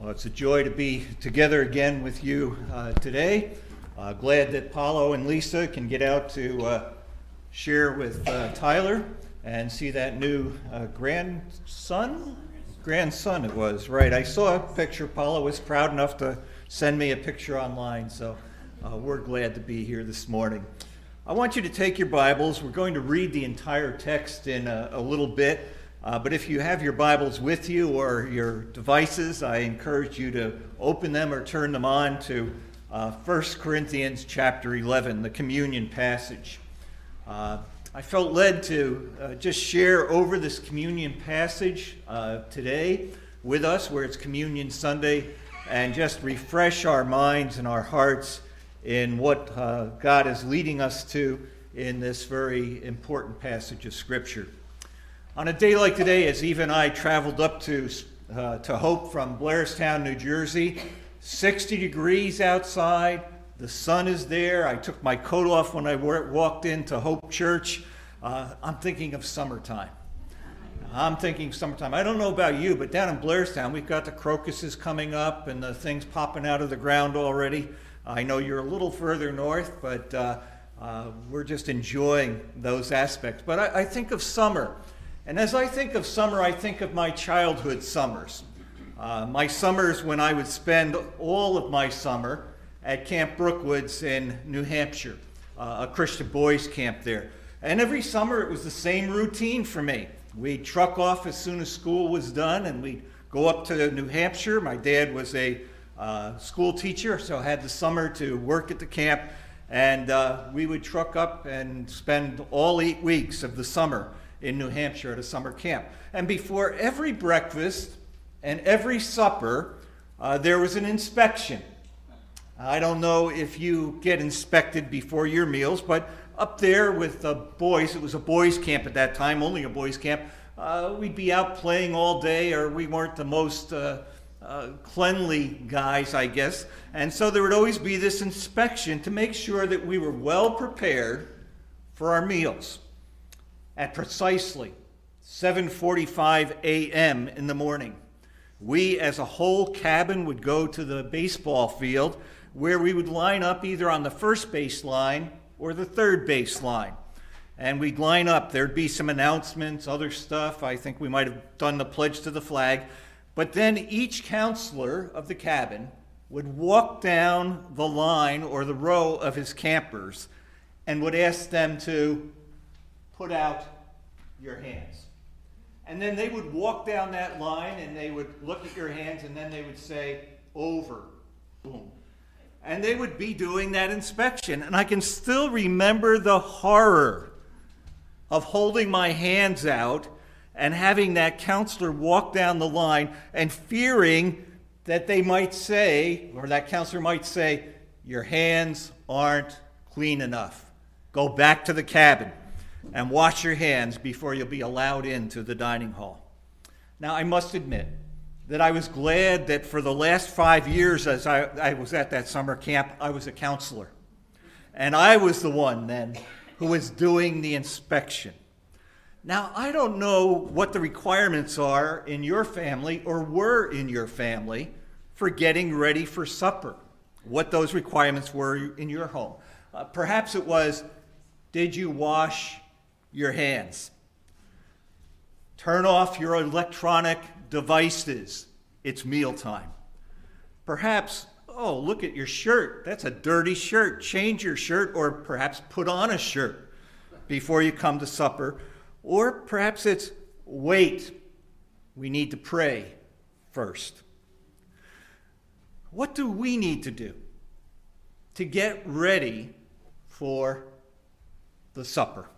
Well, it's a joy to be together again with you uh, today. Uh, glad that Paulo and Lisa can get out to uh, share with uh, Tyler and see that new uh, grandson. Grandson, it was, right. I saw a picture. Paulo was proud enough to send me a picture online, so uh, we're glad to be here this morning. I want you to take your Bibles. We're going to read the entire text in a, a little bit. Uh, but if you have your Bibles with you or your devices, I encourage you to open them or turn them on to uh, 1 Corinthians chapter 11, the communion passage. Uh, I felt led to uh, just share over this communion passage uh, today with us, where it's Communion Sunday, and just refresh our minds and our hearts in what uh, God is leading us to in this very important passage of Scripture. On a day like today, as Eve and I traveled up to, uh, to Hope from Blairstown, New Jersey, 60 degrees outside, the sun is there. I took my coat off when I walked into Hope Church. Uh, I'm thinking of summertime. I'm thinking summertime. I don't know about you, but down in Blairstown, we've got the crocuses coming up and the things popping out of the ground already. I know you're a little further north, but uh, uh, we're just enjoying those aspects. But I, I think of summer. And as I think of summer, I think of my childhood summers. Uh, my summers when I would spend all of my summer at Camp Brookwoods in New Hampshire, uh, a Christian boys camp there. And every summer it was the same routine for me. We'd truck off as soon as school was done and we'd go up to New Hampshire. My dad was a uh, school teacher, so I had the summer to work at the camp. And uh, we would truck up and spend all eight weeks of the summer in New Hampshire at a summer camp. And before every breakfast and every supper, uh, there was an inspection. I don't know if you get inspected before your meals, but up there with the boys, it was a boys' camp at that time, only a boys' camp. Uh, we'd be out playing all day, or we weren't the most uh, uh, cleanly guys, I guess. And so there would always be this inspection to make sure that we were well prepared for our meals at precisely 7:45 a.m. in the morning. We as a whole cabin would go to the baseball field where we would line up either on the first base line or the third base line. And we'd line up. There'd be some announcements, other stuff. I think we might have done the pledge to the flag. But then each counselor of the cabin would walk down the line or the row of his campers and would ask them to put out your hands. And then they would walk down that line and they would look at your hands and then they would say, over, boom. And they would be doing that inspection. And I can still remember the horror of holding my hands out and having that counselor walk down the line and fearing that they might say, or that counselor might say, Your hands aren't clean enough. Go back to the cabin and wash your hands before you'll be allowed into the dining hall. Now, I must admit that I was glad that for the last five years, as I, I was at that summer camp, I was a counselor. And I was the one then who was doing the inspection. Now, I don't know what the requirements are in your family or were in your family for getting ready for supper, what those requirements were in your home. Uh, perhaps it was did you wash your hands. Turn off your electronic devices. It's mealtime. Perhaps, oh, look at your shirt. That's a dirty shirt. Change your shirt, or perhaps put on a shirt before you come to supper. Or perhaps it's wait, we need to pray first. What do we need to do to get ready for the supper?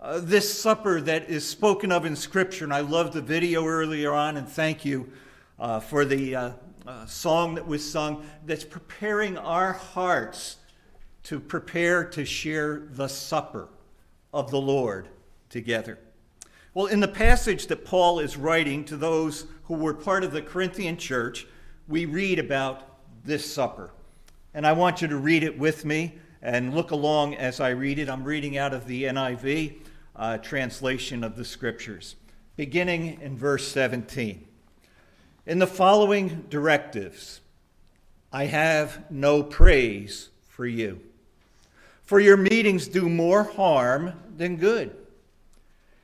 Uh, this supper that is spoken of in Scripture, and I loved the video earlier on, and thank you uh, for the uh, uh, song that was sung, that's preparing our hearts to prepare to share the supper of the Lord together. Well, in the passage that Paul is writing to those who were part of the Corinthian church, we read about this supper. And I want you to read it with me and look along as I read it. I'm reading out of the NIV uh, translation of the scriptures, beginning in verse 17. In the following directives, I have no praise for you. For your meetings do more harm than good.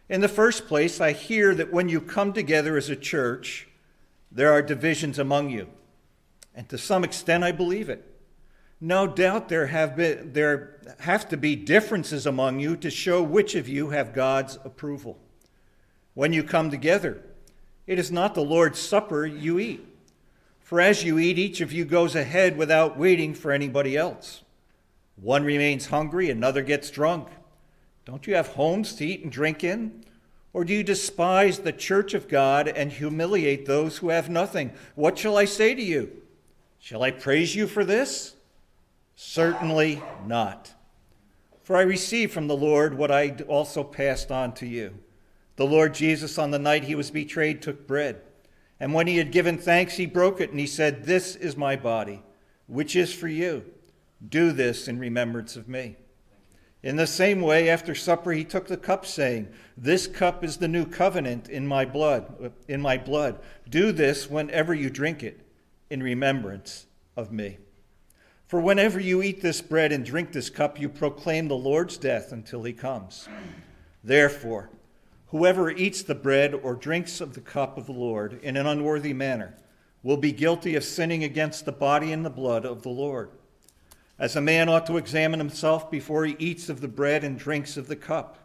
In the first place, I hear that when you come together as a church, there are divisions among you. And to some extent, I believe it. No doubt there have, been, there have to be differences among you to show which of you have God's approval. When you come together, it is not the Lord's Supper you eat. For as you eat, each of you goes ahead without waiting for anybody else. One remains hungry, another gets drunk. Don't you have homes to eat and drink in? Or do you despise the church of God and humiliate those who have nothing? What shall I say to you? Shall I praise you for this? Certainly not. For I received from the Lord what I also passed on to you. The Lord Jesus, on the night he was betrayed, took bread. And when he had given thanks, he broke it, and he said, This is my body, which is for you. Do this in remembrance of me. In the same way, after supper, he took the cup, saying, This cup is the new covenant in my blood. In my blood. Do this whenever you drink it, in remembrance of me. For whenever you eat this bread and drink this cup, you proclaim the Lord's death until he comes. Therefore, whoever eats the bread or drinks of the cup of the Lord in an unworthy manner will be guilty of sinning against the body and the blood of the Lord. As a man ought to examine himself before he eats of the bread and drinks of the cup.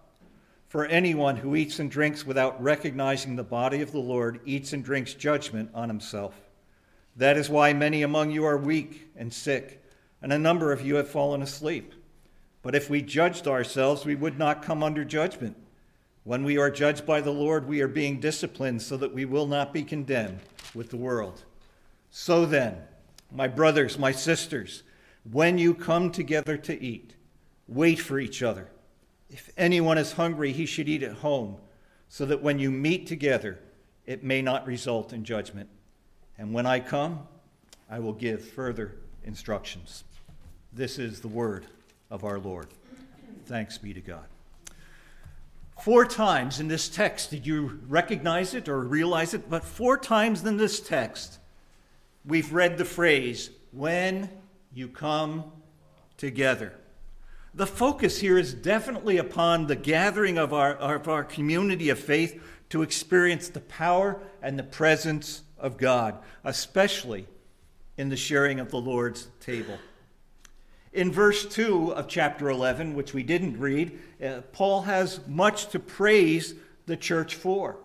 For anyone who eats and drinks without recognizing the body of the Lord eats and drinks judgment on himself. That is why many among you are weak and sick and a number of you have fallen asleep. But if we judged ourselves, we would not come under judgment. When we are judged by the Lord, we are being disciplined so that we will not be condemned with the world. So then, my brothers, my sisters, when you come together to eat, wait for each other. If anyone is hungry, he should eat at home, so that when you meet together, it may not result in judgment. And when I come, I will give further instructions. This is the word of our Lord. Thanks be to God. Four times in this text, did you recognize it or realize it? But four times in this text, we've read the phrase, when you come together. The focus here is definitely upon the gathering of our, of our community of faith to experience the power and the presence of God, especially in the sharing of the Lord's table. In verse 2 of chapter 11, which we didn't read, uh, Paul has much to praise the church for.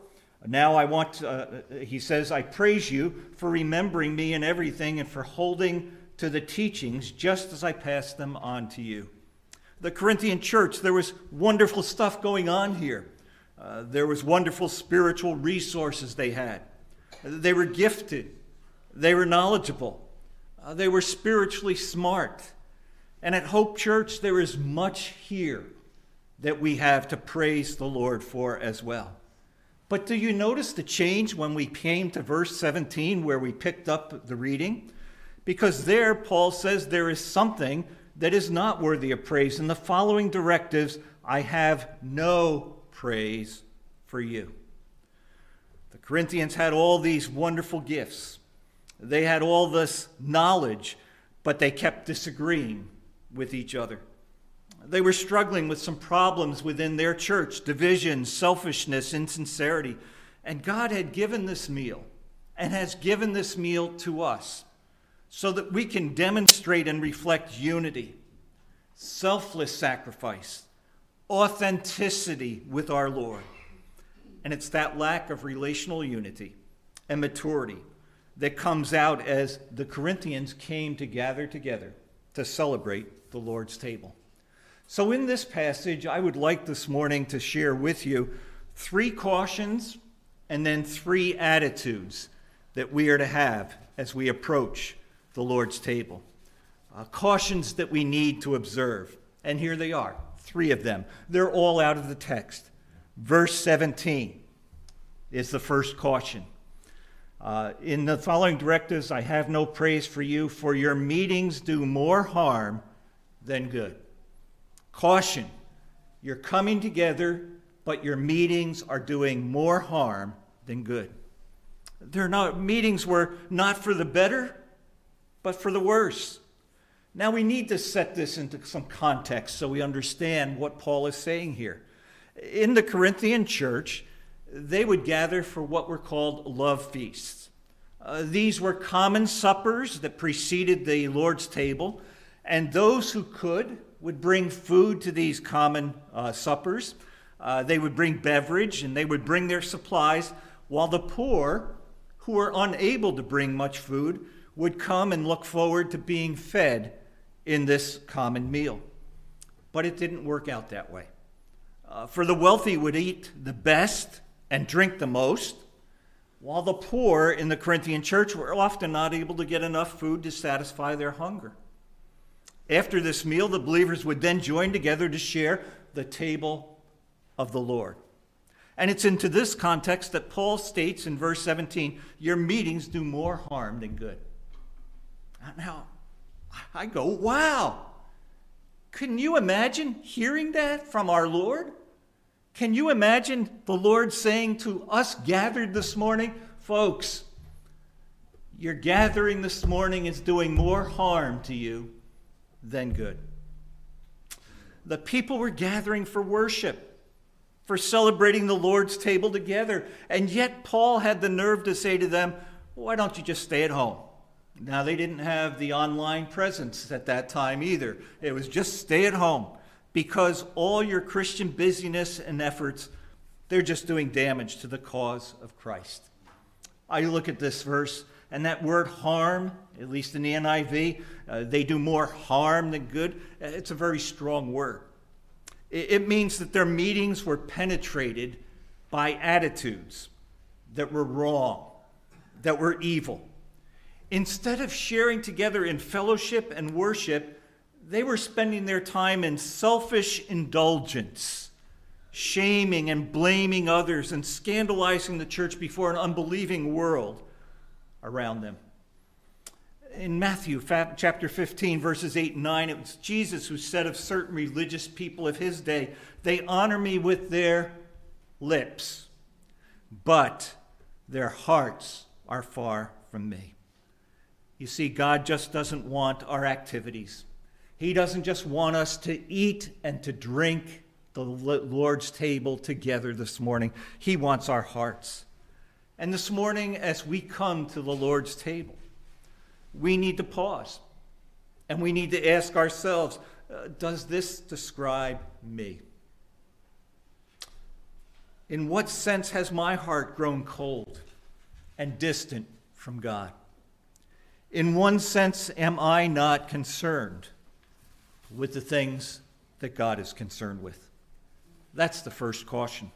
Now I want, uh, uh, he says, I praise you for remembering me in everything and for holding to the teachings just as I passed them on to you. The Corinthian church, there was wonderful stuff going on here. Uh, there was wonderful spiritual resources they had. They were gifted. They were knowledgeable. Uh, they were spiritually smart. And at Hope Church, there is much here that we have to praise the Lord for as well. But do you notice the change when we came to verse 17 where we picked up the reading? Because there, Paul says there is something that is not worthy of praise. In the following directives, I have no praise for you. The Corinthians had all these wonderful gifts, they had all this knowledge, but they kept disagreeing with each other. They were struggling with some problems within their church division, selfishness, insincerity. And God had given this meal and has given this meal to us so that we can demonstrate and reflect unity, selfless sacrifice, authenticity with our Lord. And it's that lack of relational unity and maturity that comes out as the Corinthians came to gather together to celebrate the Lord's table. So, in this passage, I would like this morning to share with you three cautions and then three attitudes that we are to have as we approach the Lord's table. Uh, cautions that we need to observe. And here they are, three of them. They're all out of the text. Verse 17 is the first caution. Uh, in the following directives, I have no praise for you, for your meetings do more harm than good. Caution you're coming together, but your meetings are doing more harm than good. Their not, meetings were not for the better, but for the worse. Now we need to set this into some context so we understand what Paul is saying here. In the Corinthian church, they would gather for what were called love feasts. Uh, these were common suppers that preceded the Lord's table, and those who could would bring food to these common uh, suppers. Uh, they would bring beverage and they would bring their supplies, while the poor, who were unable to bring much food, would come and look forward to being fed in this common meal. But it didn't work out that way. Uh, for the wealthy would eat the best and drink the most, while the poor in the Corinthian church were often not able to get enough food to satisfy their hunger. After this meal, the believers would then join together to share the table of the Lord. And it's into this context that Paul states in verse 17 your meetings do more harm than good. Now, I go, wow. Can you imagine hearing that from our Lord? Can you imagine the Lord saying to us gathered this morning, folks, your gathering this morning is doing more harm to you than good? The people were gathering for worship, for celebrating the Lord's table together, and yet Paul had the nerve to say to them, Why don't you just stay at home? Now, they didn't have the online presence at that time either. It was just stay at home because all your Christian busyness and efforts, they're just doing damage to the cause of Christ. I look at this verse, and that word harm, at least in the NIV, uh, they do more harm than good. It's a very strong word. It, it means that their meetings were penetrated by attitudes that were wrong, that were evil. Instead of sharing together in fellowship and worship, they were spending their time in selfish indulgence, shaming and blaming others, and scandalizing the church before an unbelieving world around them. In Matthew chapter 15, verses 8 and 9, it was Jesus who said of certain religious people of his day, They honor me with their lips, but their hearts are far from me. You see, God just doesn't want our activities. He doesn't just want us to eat and to drink the Lord's table together this morning, He wants our hearts. And this morning, as we come to the Lord's table, we need to pause and we need to ask ourselves uh, Does this describe me? In what sense has my heart grown cold and distant from God? In one sense, am I not concerned with the things that God is concerned with. That's the first caution.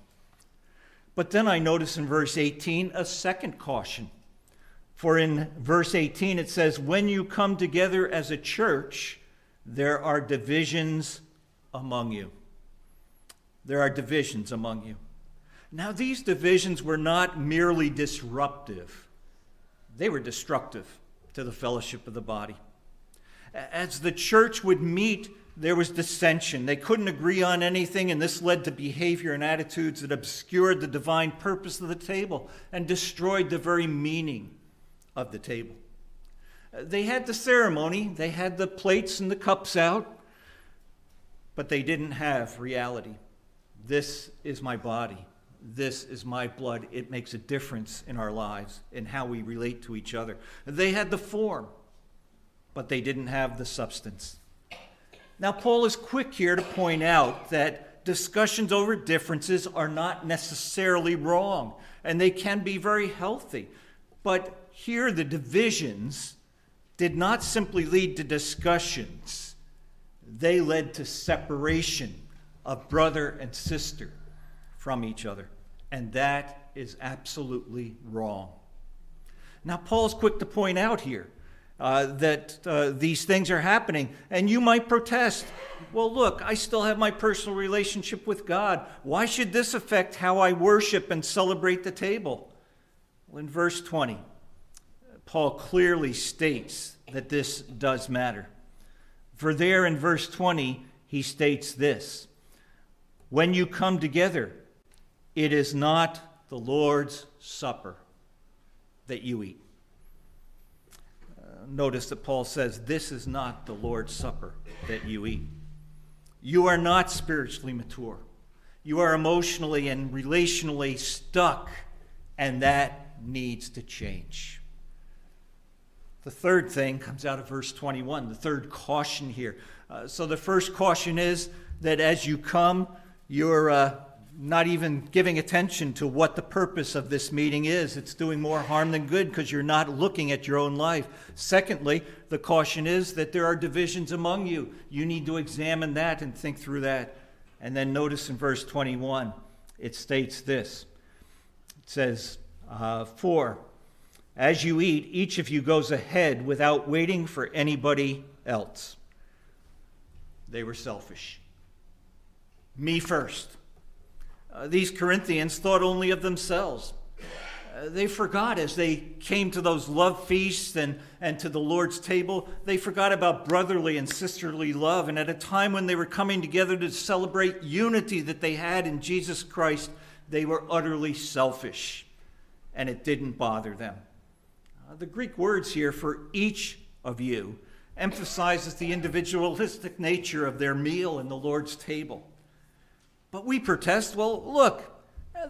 But then I notice in verse 18 a second caution. For in verse 18 it says, When you come together as a church, there are divisions among you. There are divisions among you. Now, these divisions were not merely disruptive, they were destructive to the fellowship of the body. As the church would meet, there was dissension. They couldn't agree on anything, and this led to behavior and attitudes that obscured the divine purpose of the table and destroyed the very meaning of the table. Uh, they had the ceremony, they had the plates and the cups out, but they didn't have reality. This is my body. This is my blood. It makes a difference in our lives, and how we relate to each other. They had the form but they didn't have the substance. Now, Paul is quick here to point out that discussions over differences are not necessarily wrong, and they can be very healthy. But here, the divisions did not simply lead to discussions, they led to separation of brother and sister from each other. And that is absolutely wrong. Now, Paul's quick to point out here uh, that uh, these things are happening. And you might protest, well, look, I still have my personal relationship with God. Why should this affect how I worship and celebrate the table? Well, in verse 20, Paul clearly states that this does matter. For there in verse 20, he states this When you come together, it is not the Lord's supper. that you eat. Notice that Paul says, This is not the Lord's Supper that you eat. You are not spiritually mature. You are emotionally and relationally stuck, and that needs to change. The third thing comes out of verse 21, the third caution here. Uh, so the first caution is that as you come, you're uh, not even giving attention to what the purpose of this meeting is. It's doing more harm than good because you're not looking at your own life. Secondly, the caution is that there are divisions among you. You need to examine that and think through that. And then notice in verse 21, it states this it says, uh, For as you eat, each of you goes ahead without waiting for anybody else. They were selfish. Me first. Uh, these Corinthians thought only of themselves. Uh, they forgot as they came to those love feasts and, and to the Lord's table, they forgot about brotherly and sisterly love. And at a time when they were coming together to celebrate unity that they had in Jesus Christ, they were utterly selfish, and it didn't bother them. Uh, the Greek words here for each of you emphasizes the individualistic nature of their meal in the Lord's table. But we protest, well, look,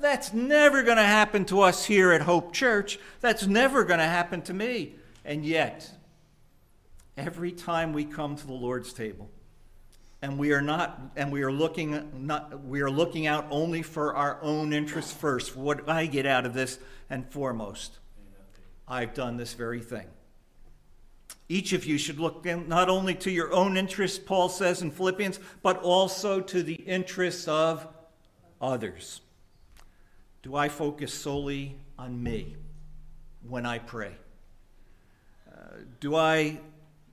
that's never going to happen to us here at Hope Church. That's never going to happen to me. And yet, every time we come to the Lord's table, and we are not and we are looking not we are looking out only for our own interests first what i get out of this and foremost i've done this very thing each of you should look not only to your own interests, Paul says in Philippians, but also to the interests of others. Do I focus solely on me when I pray? Uh, do I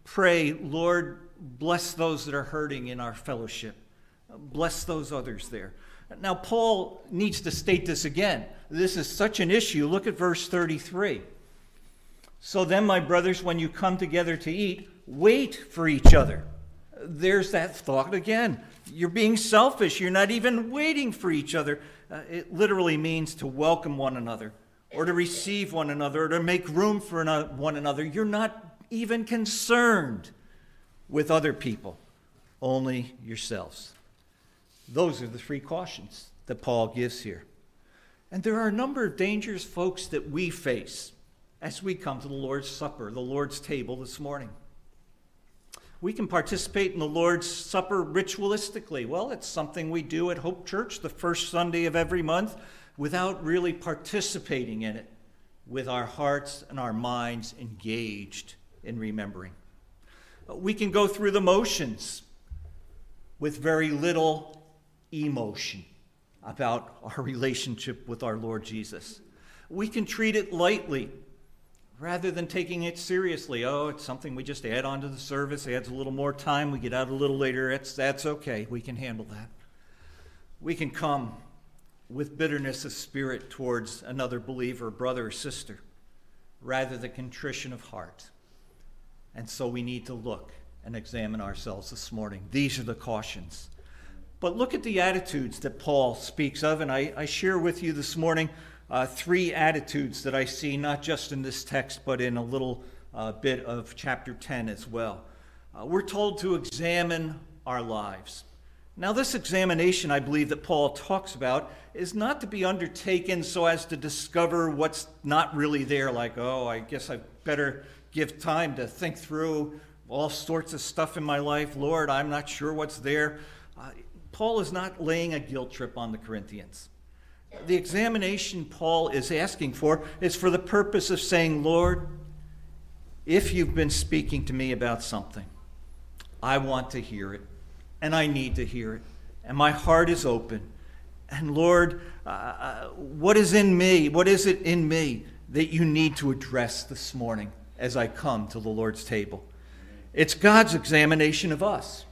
pray, Lord, bless those that are hurting in our fellowship? Bless those others there. Now, Paul needs to state this again. This is such an issue. Look at verse 33. So then, my brothers, when you come together to eat, wait for each other. There's that thought again. You're being selfish. You're not even waiting for each other. Uh, it literally means to welcome one another, or to receive one another, or to make room for one another. You're not even concerned with other people, only yourselves. Those are the three cautions that Paul gives here. And there are a number of dangers, folks, that we face as we come to the Lord's Supper, the Lord's table this morning. We can participate in the Lord's Supper ritualistically. Well, it's something we do at Hope Church the first Sunday of every month without really participating in it with our hearts and our minds engaged in remembering. We can go through the motions with very little emotion about our relationship with our Lord Jesus. We can treat it lightly rather than taking it seriously. Oh, it's something we just add on to the service, adds a little more time, we get out a little later. That's, that's okay. We can handle that. We can come with bitterness of spirit towards another believer, brother or sister, rather than contrition of heart. And so we need to look and examine ourselves this morning. These are the cautions. But look at the attitudes that Paul speaks of, and I, I share with you this morning uh, three attitudes that I see, not just in this text, but in a little uh, bit of chapter 10 as well. Uh, we're told to examine our lives. Now, this examination, I believe, that Paul talks about is not to be undertaken so as to discover what's not really there, like, oh, I guess I better give time to think through all sorts of stuff in my life. Lord, I'm not sure what's there. Uh, Paul is not laying a guilt trip on the Corinthians the examination Paul is asking for is for the purpose of saying, Lord, if you've been speaking to me about something, I want to hear it, and I need to hear it, and my heart is open. And Lord, uh, uh what is in me? What is it in me that you need to address this morning as I come to the Lord's table? It's God's examination of us.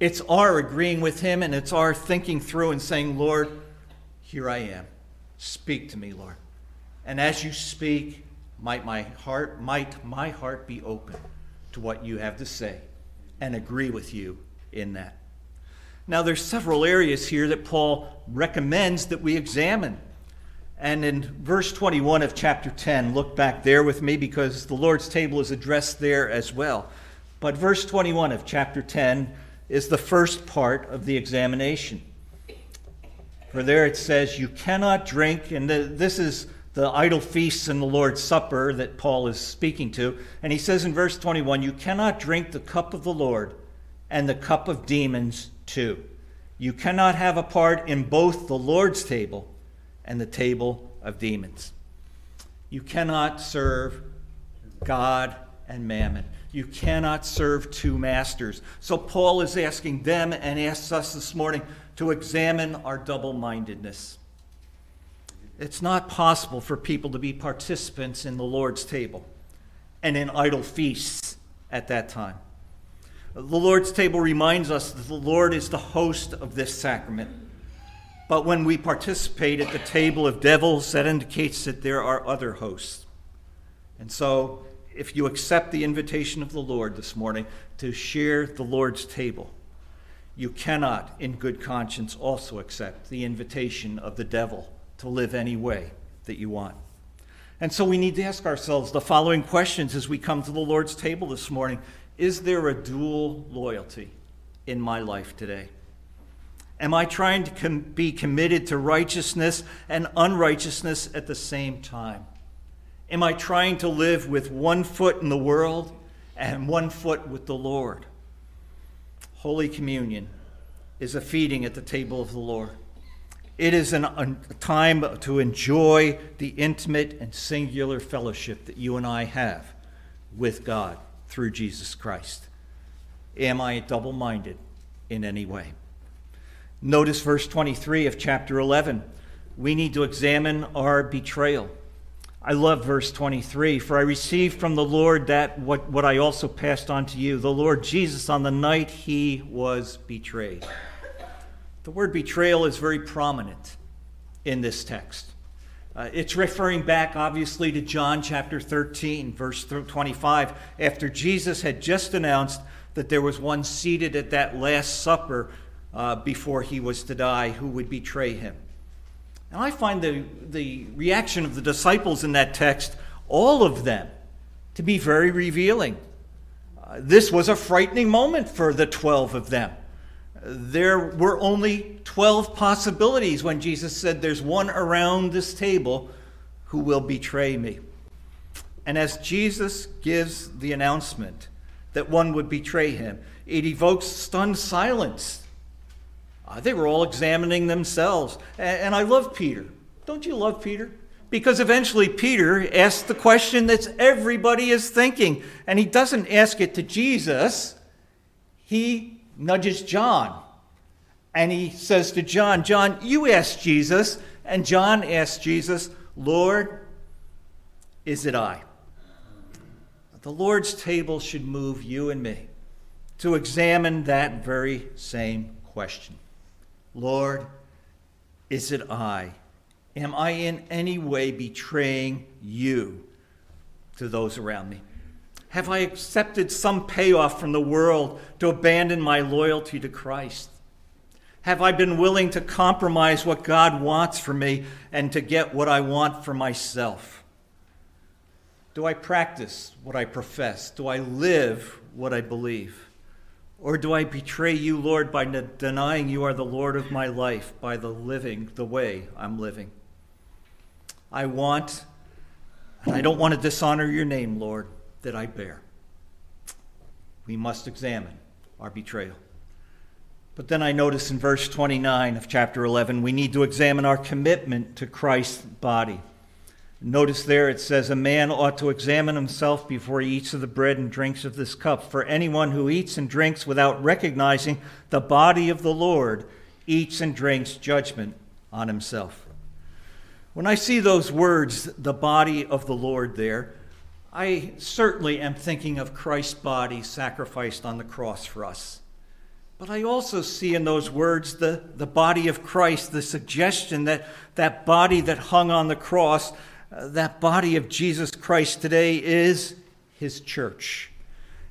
It's our agreeing with Him, and it's our thinking through and saying, Lord, here I am. Speak to me, Lord. And as you speak, might my heart, might my heart be open to what you have to say and agree with you in that. Now there's several areas here that Paul recommends that we examine. And in verse 21 of chapter 10, look back there with me because the Lord's table is addressed there as well. But verse 21 of chapter 10 is the first part of the examination. For there it says, You cannot drink, and the, this is the idol feasts and the Lord's Supper that Paul is speaking to. And he says in verse 21, You cannot drink the cup of the Lord and the cup of demons too. You cannot have a part in both the Lord's table and the table of demons. You cannot serve God and mammon. You cannot serve two masters. So Paul is asking them and asks us this morning to examine our double mindedness. It's not possible for people to be participants in the Lord's table and in idol feasts at that time. The Lord's table reminds us that the Lord is the host of this sacrament. But when we participate at the table of devils, that indicates that there are other hosts. And so, if you accept the invitation of the Lord this morning to share the Lord's table, you cannot, in good conscience, also accept the invitation of the devil to live any way that you want. And so we need to ask ourselves the following questions as we come to the Lord's table this morning Is there a dual loyalty in my life today? Am I trying to com- be committed to righteousness and unrighteousness at the same time? Am I trying to live with one foot in the world and one foot with the Lord? Holy Communion is a feeding at the table of the Lord. It is an, a time to enjoy the intimate and singular fellowship that you and I have with God through Jesus Christ. Am I double minded in any way? Notice verse 23 of chapter 11. We need to examine our betrayal. I love verse 23 For I received from the Lord that what, what I also passed on to you. The Lord Jesus, on the night he was betrayed. The word betrayal is very prominent in this text. Uh, it's referring back, obviously, to John chapter 13, verse 25, after Jesus had just announced that there was one seated at that Last Supper uh, before he was to die who would betray him. And I find the, the reaction of the disciples in that text, all of them, to be very revealing. Uh, this was a frightening moment for the 12 of them. There were only 12 possibilities when Jesus said, There's one around this table who will betray me. And as Jesus gives the announcement that one would betray him, it evokes stunned silence uh, they were all examining themselves. And, and I love Peter. Don't you love Peter? Because eventually Peter asks the question that everybody is thinking. And he doesn't ask it to Jesus, he nudges John. And he says to John, John, you ask Jesus. And John asks Jesus, Lord, is it I? The Lord's table should move you and me to examine that very same question. Lord, is it I? Am I in any way betraying you to those around me? Have I accepted some payoff from the world to abandon my loyalty to Christ? Have I been willing to compromise what God wants for me and to get what I want for myself? Do I practice what I profess? Do I live what I believe? Or do I betray you, Lord, by denying you are the Lord of my life, by the living the way I'm living? I want, and I don't want to dishonor your name, Lord, that I bear. We must examine our betrayal. But then I notice in verse 29 of chapter 11, we need to examine our commitment to Christ's body. Notice there it says, A man ought to examine himself before he eats of the bread and drinks of this cup. For anyone who eats and drinks without recognizing the body of the Lord eats and drinks judgment on himself. When I see those words, the body of the Lord, there, I certainly am thinking of Christ's body sacrificed on the cross for us. But I also see in those words the, the body of Christ, the suggestion that that body that hung on the cross Uh, that body of Jesus Christ today is his church.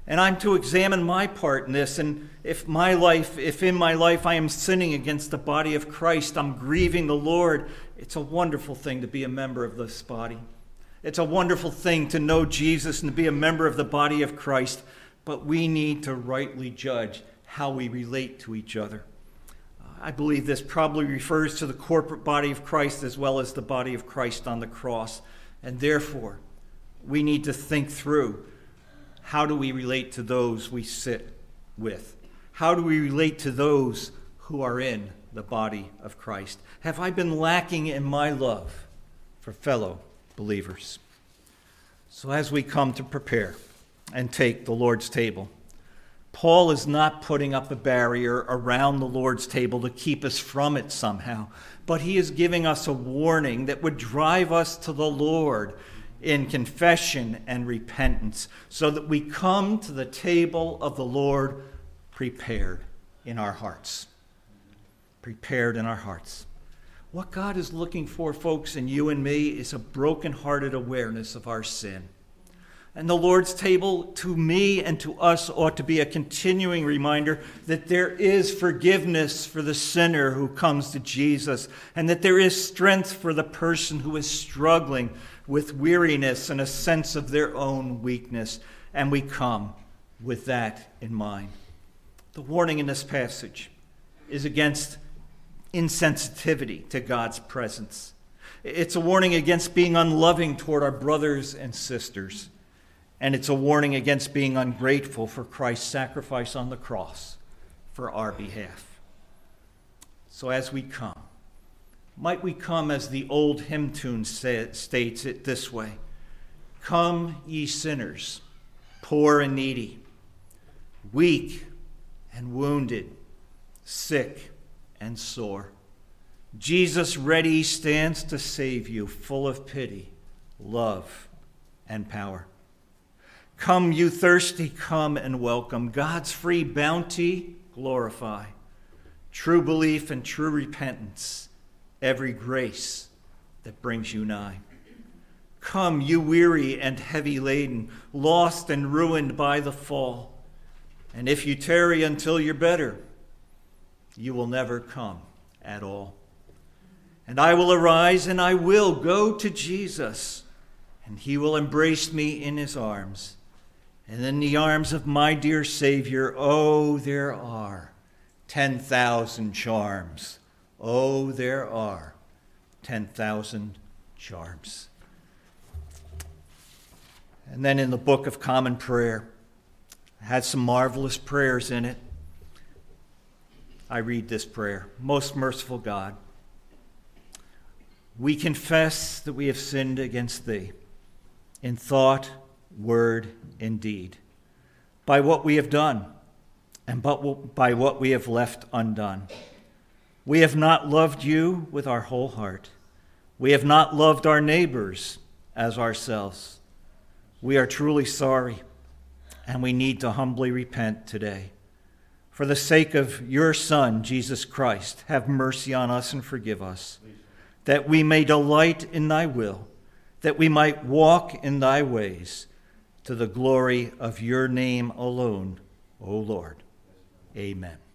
And I'm to examine my part in this. And if my life, if in my life I am sinning against the body of Christ, I'm grieving the Lord It's a wonderful thing to be a member of this body. It's a wonderful thing to know Jesus and to be a member of the body of Christ, but we need to rightly judge how we relate to each other. I believe this probably refers to the corporate body of Christ as well as the body of Christ on the cross. And therefore, we need to think through how do we relate to those we sit with? How do we relate to those who are in the body of Christ? Have I been lacking in my love for fellow believers? So, as we come to prepare and take the Lord's table, Paul is not putting up a barrier around the Lord's table to keep us from it somehow, but he is giving us a warning that would drive us to the Lord in confession and repentance so that we come to the table of the Lord prepared in our hearts. Prepared in our hearts. What God is looking for, folks, in you and me is a broken-hearted awareness of our sin. And the Lord's table to me and to us ought to be a continuing reminder that there is forgiveness for the sinner who comes to Jesus, and that there is strength for the person who is struggling with weariness and a sense of their own weakness. And we come with that in mind. The warning in this passage is against insensitivity to God's presence. It's a warning against being unloving toward our brothers and sisters. And it's a warning against being ungrateful for Christ's sacrifice on the cross for our behalf. So as we come, might we come as the old hymn tune states it this way Come, ye sinners, poor and needy, weak and wounded, sick and sore. Jesus ready stands to save you, full of pity, love, and power. Come, you thirsty, come and welcome. God's free bounty glorify. True belief and true repentance, every grace that brings you nigh. Come, you weary and heavy laden, lost and ruined by the fall. And if you tarry until you're better, you will never come at all. And I will arise and I will go to Jesus, and he will embrace me in his arms and in the arms of my dear Savior, oh, there are 10,000 charms. Oh, there are 10,000 charms. And then in the Book of Common Prayer, had some marvelous prayers in it. I read this prayer Most merciful God, we confess that we have sinned against Thee in thought word, and deed, by what we have done and by what we have left undone. We have not loved you with our whole heart. We have not loved our neighbors as ourselves. We are truly sorry, and we need to humbly repent today. For the sake of your Son, Jesus Christ, have mercy on us and forgive us, that we may delight in thy will, that we might walk in thy ways to the glory of your name alone, O Lord. Amen.